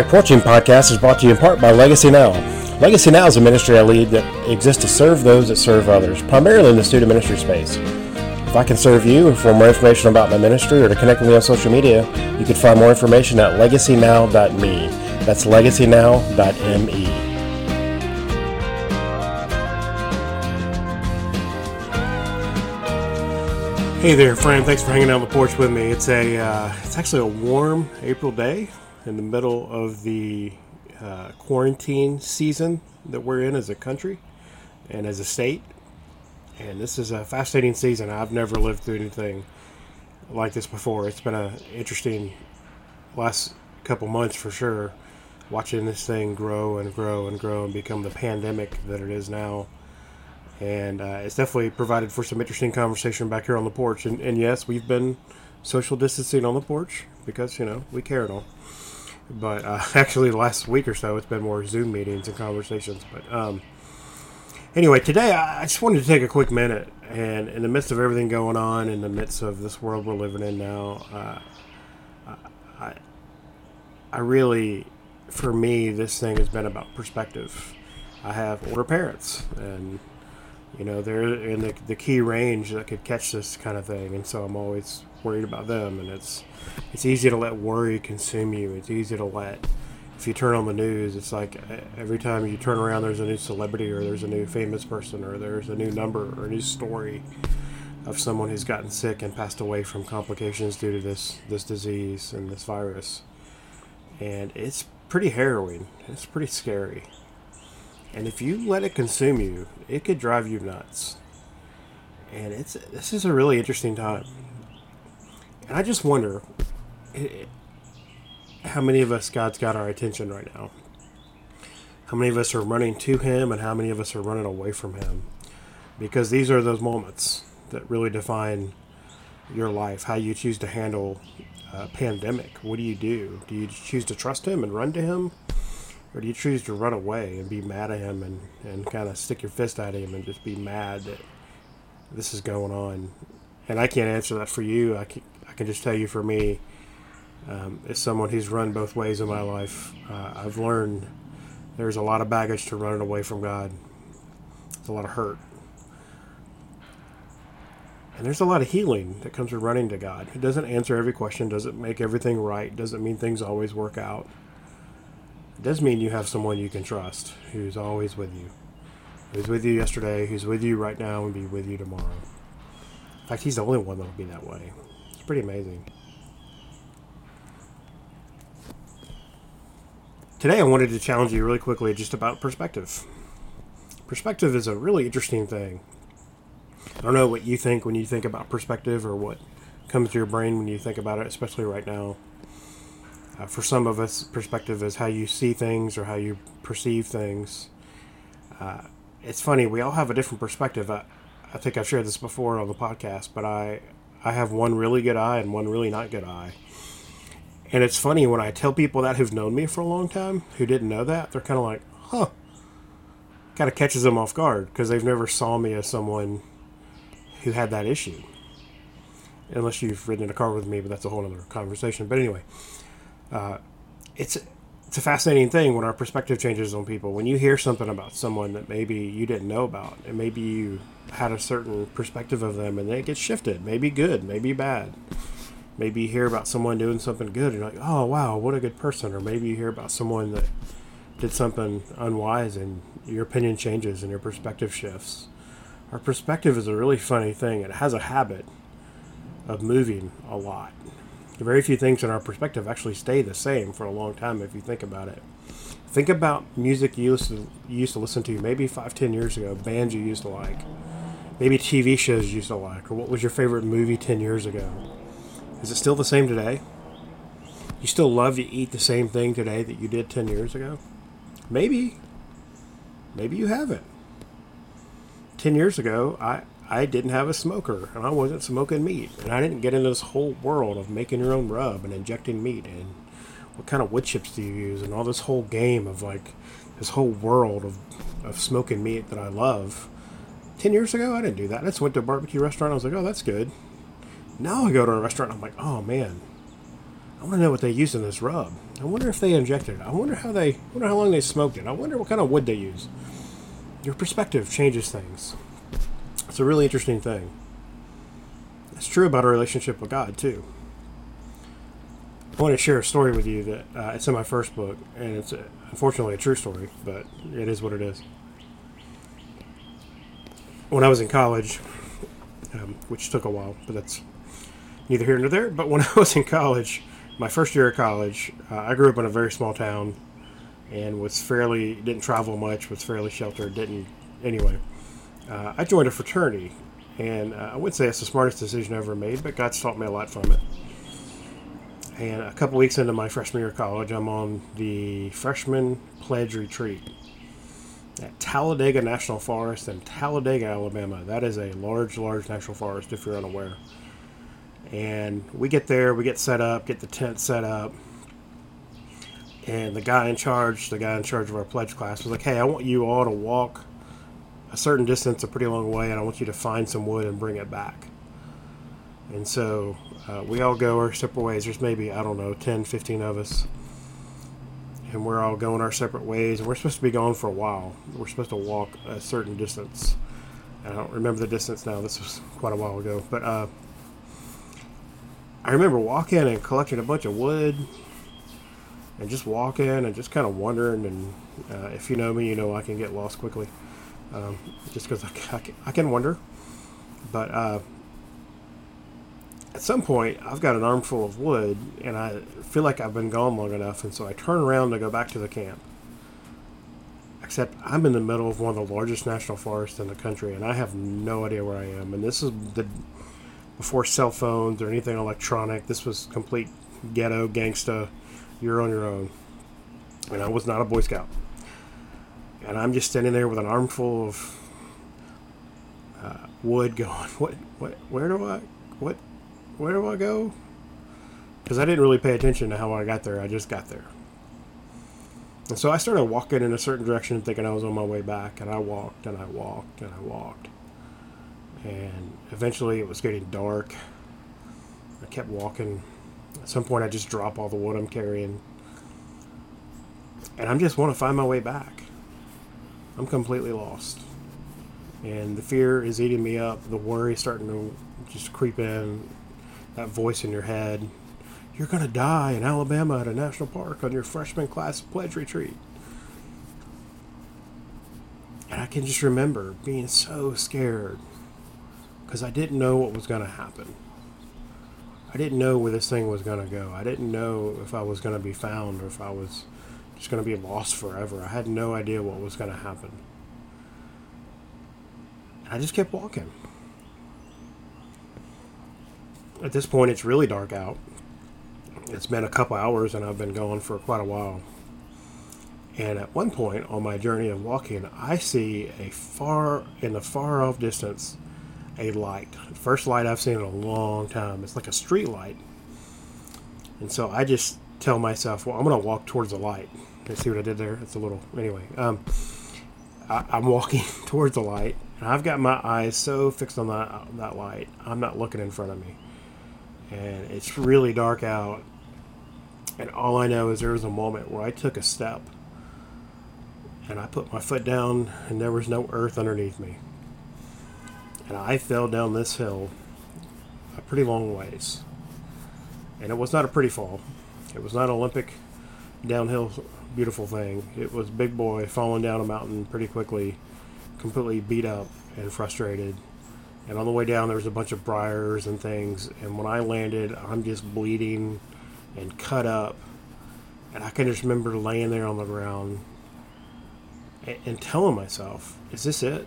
Back Porching podcast is brought to you in part by Legacy Now. Legacy Now is a ministry I lead that exists to serve those that serve others, primarily in the student ministry space. If I can serve you and for more information about my ministry or to connect with me on social media, you can find more information at legacynow.me. That's legacynow.me. Hey there, friend. Thanks for hanging out on the porch with me. It's a uh, it's actually a warm April day in the middle of the uh, quarantine season that we're in as a country and as a state. And this is a fascinating season. I've never lived through anything like this before. It's been an interesting last couple months for sure, watching this thing grow and grow and grow and become the pandemic that it is now and uh, it's definitely provided for some interesting conversation back here on the porch. And, and, yes, we've been social distancing on the porch because you know we care and all. But uh, actually, the last week or so, it's been more Zoom meetings and conversations. But um, anyway, today I just wanted to take a quick minute, and in the midst of everything going on, in the midst of this world we're living in now, uh, I, I really, for me, this thing has been about perspective. I have older parents, and you know, they're in the, the key range that could catch this kind of thing, and so I'm always worried about them. And it's it's easy to let worry consume you. It's easy to let if you turn on the news, it's like every time you turn around, there's a new celebrity or there's a new famous person or there's a new number or a new story of someone who's gotten sick and passed away from complications due to this this disease and this virus. And it's pretty harrowing. It's pretty scary. And if you let it consume you, it could drive you nuts. And it's this is a really interesting time. And I just wonder how many of us God's got our attention right now. How many of us are running to Him, and how many of us are running away from Him? Because these are those moments that really define your life, how you choose to handle a pandemic. What do you do? Do you choose to trust Him and run to Him? Or do you choose to run away and be mad at him and, and kind of stick your fist at him and just be mad that this is going on? And I can't answer that for you. I can, I can just tell you for me, um, as someone who's run both ways in my life, uh, I've learned there's a lot of baggage to running away from God. There's a lot of hurt. And there's a lot of healing that comes with running to God. It doesn't answer every question, doesn't make everything right, doesn't mean things always work out. It does mean you have someone you can trust who's always with you. Who's with you yesterday, who's with you right now, and be with you tomorrow. In fact, he's the only one that'll be that way. It's pretty amazing. Today, I wanted to challenge you really quickly just about perspective. Perspective is a really interesting thing. I don't know what you think when you think about perspective or what comes to your brain when you think about it, especially right now. Uh, for some of us, perspective is how you see things or how you perceive things. Uh, it's funny, we all have a different perspective. I, I think I've shared this before on the podcast, but I, I have one really good eye and one really not good eye. And it's funny when I tell people that who've known me for a long time who didn't know that, they're kind of like, huh. Kind of catches them off guard because they've never saw me as someone who had that issue. Unless you've ridden in a car with me, but that's a whole other conversation. But anyway, uh, it's it's a fascinating thing when our perspective changes on people. When you hear something about someone that maybe you didn't know about, and maybe you had a certain perspective of them, and then it gets shifted. Maybe good, maybe bad. Maybe you hear about someone doing something good, and you're like, "Oh wow, what a good person!" Or maybe you hear about someone that did something unwise, and your opinion changes and your perspective shifts. Our perspective is a really funny thing. It has a habit of moving a lot very few things in our perspective actually stay the same for a long time if you think about it. Think about music you used to, you used to listen to maybe five, ten years ago, bands you used to like, maybe TV shows you used to like, or what was your favorite movie 10 years ago? Is it still the same today? You still love to eat the same thing today that you did 10 years ago? Maybe. Maybe you haven't. 10 years ago, I, I didn't have a smoker and I wasn't smoking meat. And I didn't get into this whole world of making your own rub and injecting meat and what kind of wood chips do you use and all this whole game of like this whole world of, of smoking meat that I love. 10 years ago, I didn't do that. I just went to a barbecue restaurant. I was like, oh, that's good. Now I go to a restaurant I'm like, oh man, I want to know what they use in this rub. I wonder if they injected it. I wonder how they, I wonder how long they smoked it. I wonder what kind of wood they use. Your perspective changes things. A really interesting thing. It's true about our relationship with God too. I want to share a story with you that uh, it's in my first book, and it's uh, unfortunately a true story, but it is what it is. When I was in college, um, which took a while, but that's neither here nor there. But when I was in college, my first year of college, uh, I grew up in a very small town and was fairly didn't travel much, was fairly sheltered, didn't anyway. Uh, I joined a fraternity, and uh, I wouldn't say it's the smartest decision I ever made, but God's taught me a lot from it. And a couple weeks into my freshman year of college, I'm on the freshman pledge retreat at Talladega National Forest in Talladega, Alabama. That is a large, large national forest, if you're unaware. And we get there, we get set up, get the tent set up. And the guy in charge, the guy in charge of our pledge class, was like, hey, I want you all to walk a certain distance, a pretty long way, and I want you to find some wood and bring it back. And so uh, we all go our separate ways. There's maybe, I don't know, 10, 15 of us. And we're all going our separate ways. And we're supposed to be gone for a while. We're supposed to walk a certain distance. I don't remember the distance now. This was quite a while ago. But uh, I remember walking and collecting a bunch of wood and just walking and just kind of wondering. And uh, if you know me, you know I can get lost quickly um, just because I, I, I, can wonder. But uh, at some point, I've got an armful of wood, and I feel like I've been gone long enough, and so I turn around to go back to the camp. Except I'm in the middle of one of the largest national forests in the country, and I have no idea where I am. And this is the before cell phones or anything electronic. This was complete ghetto gangsta. You're on your own, and I was not a Boy Scout. And I'm just standing there with an armful of uh, wood, going, "What? What? Where do I? What? where do I go? Because I didn't really pay attention to how I got there. I just got there. And so I started walking in a certain direction thinking I was on my way back. And I walked and I walked and I walked. And eventually it was getting dark. I kept walking. At some point I just drop all the wood I'm carrying. And I'm just want to find my way back. I'm completely lost. And the fear is eating me up. The worry is starting to just creep in that voice in your head. You're going to die in Alabama at a national park on your freshman class pledge retreat. And I can just remember being so scared because I didn't know what was going to happen. I didn't know where this thing was going to go. I didn't know if I was going to be found or if I was just going to be lost forever. I had no idea what was going to happen. And I just kept walking at this point, it's really dark out. It's been a couple hours, and I've been going for quite a while. And at one point on my journey of walking, I see a far, in the far off distance, a light. First light I've seen in a long time. It's like a street light. And so I just tell myself, well, I'm going to walk towards the light. You see what I did there? It's a little, anyway. Um, I, I'm walking towards the light, and I've got my eyes so fixed on that, that light, I'm not looking in front of me and it's really dark out. And all I know is there was a moment where I took a step and I put my foot down, and there was no earth underneath me. And I fell down this hill a pretty long ways. And it was not a pretty fall, it was not Olympic downhill beautiful thing. It was big boy falling down a mountain pretty quickly, completely beat up and frustrated and on the way down, there was a bunch of briars and things. And when I landed, I'm just bleeding and cut up. And I can just remember laying there on the ground and, and telling myself, "Is this it?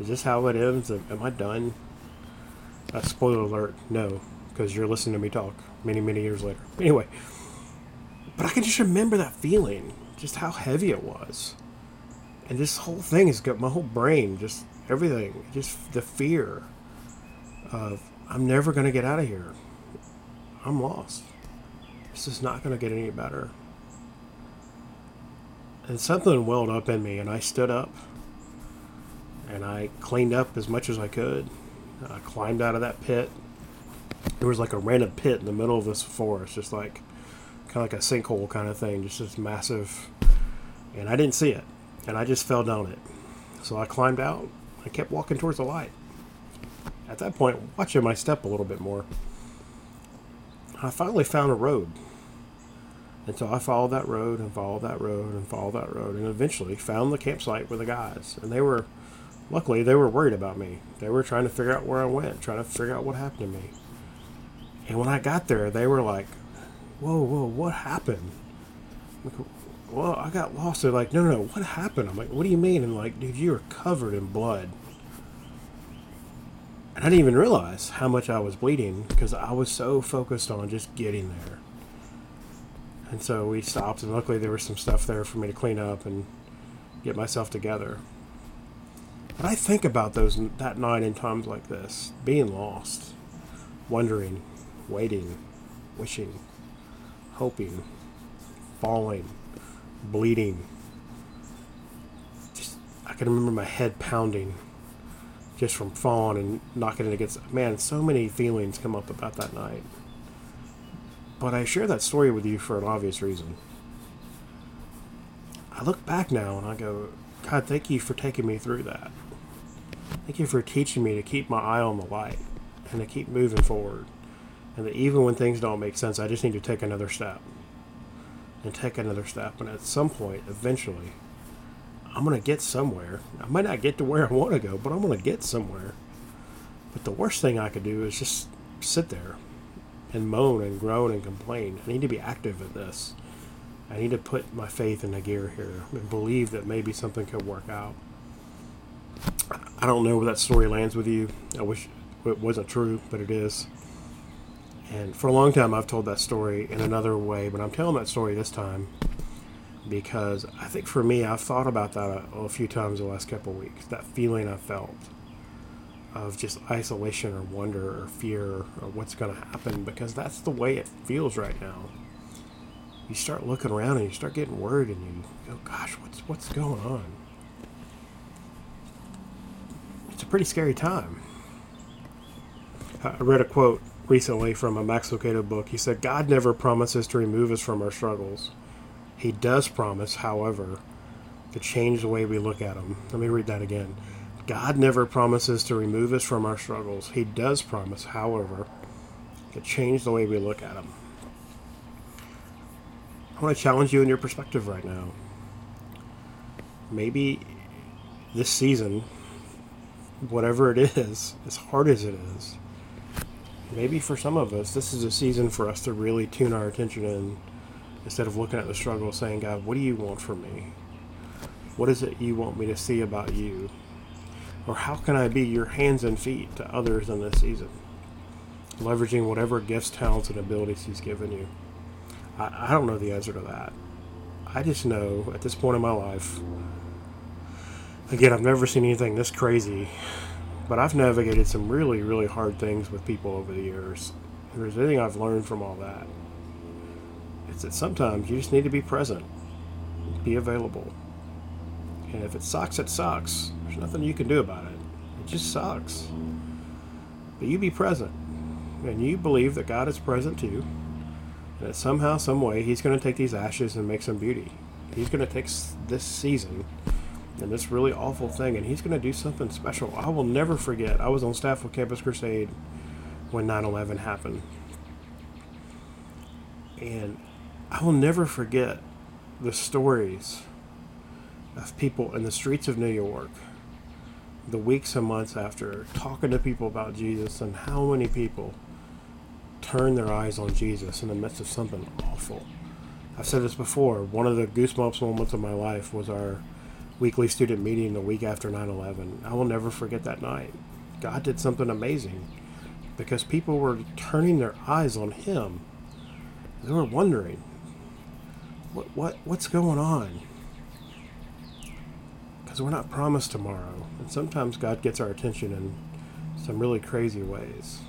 Is this how it ends? Am I done?" Uh, spoiler alert: No, because you're listening to me talk many, many years later. Anyway, but I can just remember that feeling, just how heavy it was, and this whole thing has got my whole brain just everything, just the fear of I'm never going to get out of here. I'm lost. This is not going to get any better. And something welled up in me, and I stood up and I cleaned up as much as I could. I climbed out of that pit there was like a random pit in the middle of this forest, just like kind of like a sinkhole kind of thing, just this massive. And I didn't see it, and I just fell down it. So I climbed out. I kept walking towards the light. At that point, watching my step a little bit more, I finally found a road. And so I followed that road and followed that road and followed that road and eventually found the campsite with the guys. And they were, luckily, they were worried about me. They were trying to figure out where I went, trying to figure out what happened to me. And when I got there, they were like, whoa, whoa, what happened? Like, well, I got lost. They're like, no, no, no, what happened? I'm like, what do you mean? And like, dude, you were covered in blood. And I didn't even realize how much I was bleeding because I was so focused on just getting there. And so we stopped, and luckily there was some stuff there for me to clean up and get myself together. But I think about those that night in times like this, being lost, wondering, waiting, wishing, hoping, falling, bleeding. Just I can remember my head pounding just from falling and knocking it against man, so many feelings come up about that night. But I share that story with you for an obvious reason. I look back now and I go, God, thank you for taking me through that. Thank you for teaching me to keep my eye on the light and to keep moving forward. And that even when things don't make sense, I just need to take another step. And take another step. And at some point, eventually, I'm going to get somewhere. I might not get to where I want to go, but I'm going to get somewhere. But the worst thing I could do is just sit there and moan and groan and complain. I need to be active in this. I need to put my faith in the gear here and believe that maybe something could work out. I don't know where that story lands with you. I wish it wasn't true, but it is. And for a long time, I've told that story in another way, but I'm telling that story this time because I think for me, I've thought about that a, a few times the last couple of weeks. That feeling I felt of just isolation or wonder or fear or what's going to happen because that's the way it feels right now. You start looking around and you start getting worried and you go, "Gosh, what's what's going on?" It's a pretty scary time. I read a quote recently from a Max Lucado book. He said, "God never promises to remove us from our struggles. He does promise, however, to change the way we look at them." Let me read that again. God never promises to remove us from our struggles. He does promise, however, to change the way we look at them. I want to challenge you in your perspective right now. Maybe this season, whatever it is, as hard as it is, maybe for some of us, this is a season for us to really tune our attention in instead of looking at the struggle, saying, God, what do you want from me? What is it you want me to see about you? Or how can I be your hands and feet to others in this season? Leveraging whatever gifts, talents, and abilities He's given you. I, I don't know the answer to that. I just know at this point in my life, again, I've never seen anything this crazy, but I've navigated some really, really hard things with people over the years. If there's anything I've learned from all that, it's that sometimes you just need to be present, be available. And if it sucks, it sucks. There's nothing you can do about it. It just sucks. But you be present. And you believe that God is present too. And that somehow, some way, He's going to take these ashes and make some beauty. He's going to take this season and this really awful thing, and He's going to do something special. I will never forget. I was on staff with Campus Crusade when 9 11 happened. And I will never forget the stories of people in the streets of New York the weeks and months after talking to people about Jesus and how many people turn their eyes on Jesus in the midst of something awful. I've said this before. One of the goosebumps moments of my life was our weekly student meeting the week after 9 11. I will never forget that night. God did something amazing because people were turning their eyes on Him. They were wondering, what, what, what's going on? because we're not promised tomorrow. And sometimes God gets our attention in some really crazy ways.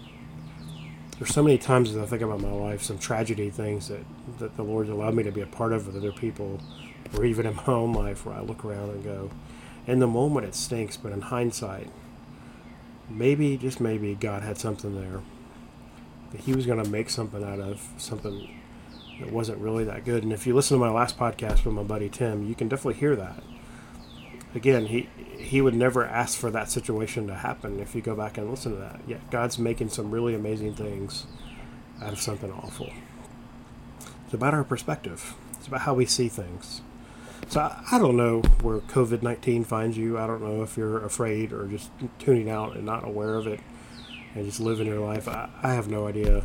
There's so many times as I think about my life, some tragedy things that, that the Lord's allowed me to be a part of with other people, or even in my own life, where I look around and go, in the moment it stinks, but in hindsight, maybe, just maybe, God had something there. that he was going to make something out of something that wasn't really that good. And if you listen to my last podcast with my buddy Tim, you can definitely hear that. Again, he he would never ask for that situation to happen if you go back and listen to that. Yet God's making some really amazing things out of something awful. It's about our perspective. It's about how we see things. So I, don't know where COVID 19 finds you. I don't know if you're afraid or just tuning out and not aware of it and just living your life. I, I have no idea.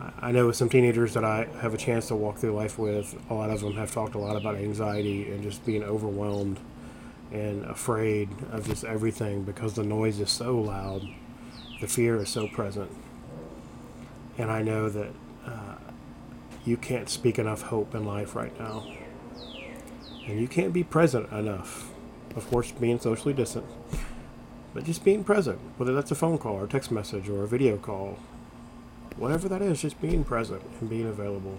I, I know some teenagers that I have a chance to walk through life with, a lot of them have talked a lot about anxiety and just being overwhelmed and afraid of just everything because the noise is so loud, the fear is so present. And I know that uh, you can't speak enough hope in life right now. And you can't be present enough. Of course, being socially distant, but just being present, whether that's a phone call or a text message or a video call, whatever that is, just being present and being available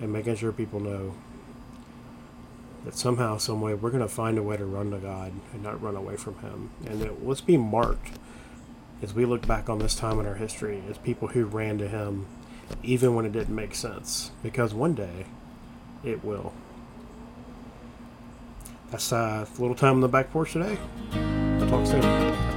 and making sure people know that somehow, some way, we're going to find a way to run to God and not run away from Him. And that let's be marked as we look back on this time in our history as people who ran to Him even when it didn't make sense, because one day it will. That's uh, a little time on the back porch today. I'll talk soon.